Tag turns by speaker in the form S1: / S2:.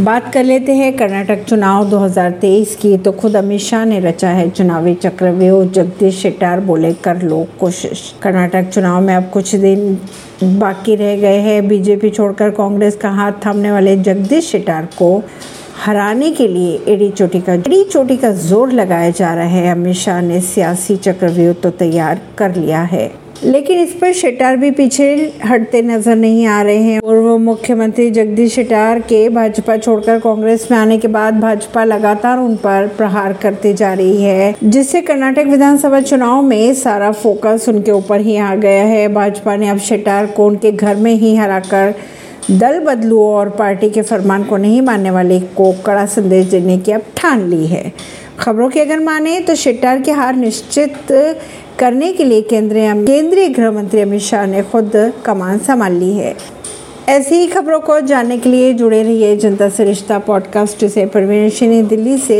S1: बात कर लेते हैं, कर्नाटक चुनाव 2023 की। तो खुद अमित शाह ने रचा है चुनावी चक्रव्यूह। जगदीश शेट्टार बोले, कर लो कोशिश। कर्नाटक चुनाव में अब कुछ दिन बाकी रह गए हैं। बीजेपी छोड़कर कांग्रेस का हाथ थामने वाले जगदीश शेट्टार को हराने के लिए एडी चोटी का, एडी चोटी का ज़ोर लगाया जा रहा है। अमित शाह ने सियासी चक्रव्यूह तो तैयार कर लिया है। लेकिन इस पर शेटार भी पीछे हटते नज़र नहीं आ रहे हैं पूर्व मुख्यमंत्री जगदीश शेटार के भाजपा छोड़कर कांग्रेस में आने के बाद भाजपा लगातार उन पर प्रहार करती जा रही है, जिससे कर्नाटक विधानसभा चुनाव में सारा फोकस उनके ऊपर ही आ गया है। भाजपा ने अब शेटार को उनके घर में ही हराकर दल बदलू और पार्टी के फरमान को नहीं मानने वाले को कड़ा संदेश देने की अब ठान ली है। खबरों की अगर माने तो शेट्टार की हार निश्चित करने के लिए केंद्रीय केंद्रीय गृह मंत्री अमित शाह ने खुद कमान संभाल ली है। ऐसी ही खबरों को जानने के लिए जुड़े रहिए जनता से रिश्ता पॉडकास्ट से। परवीन दिल्ली से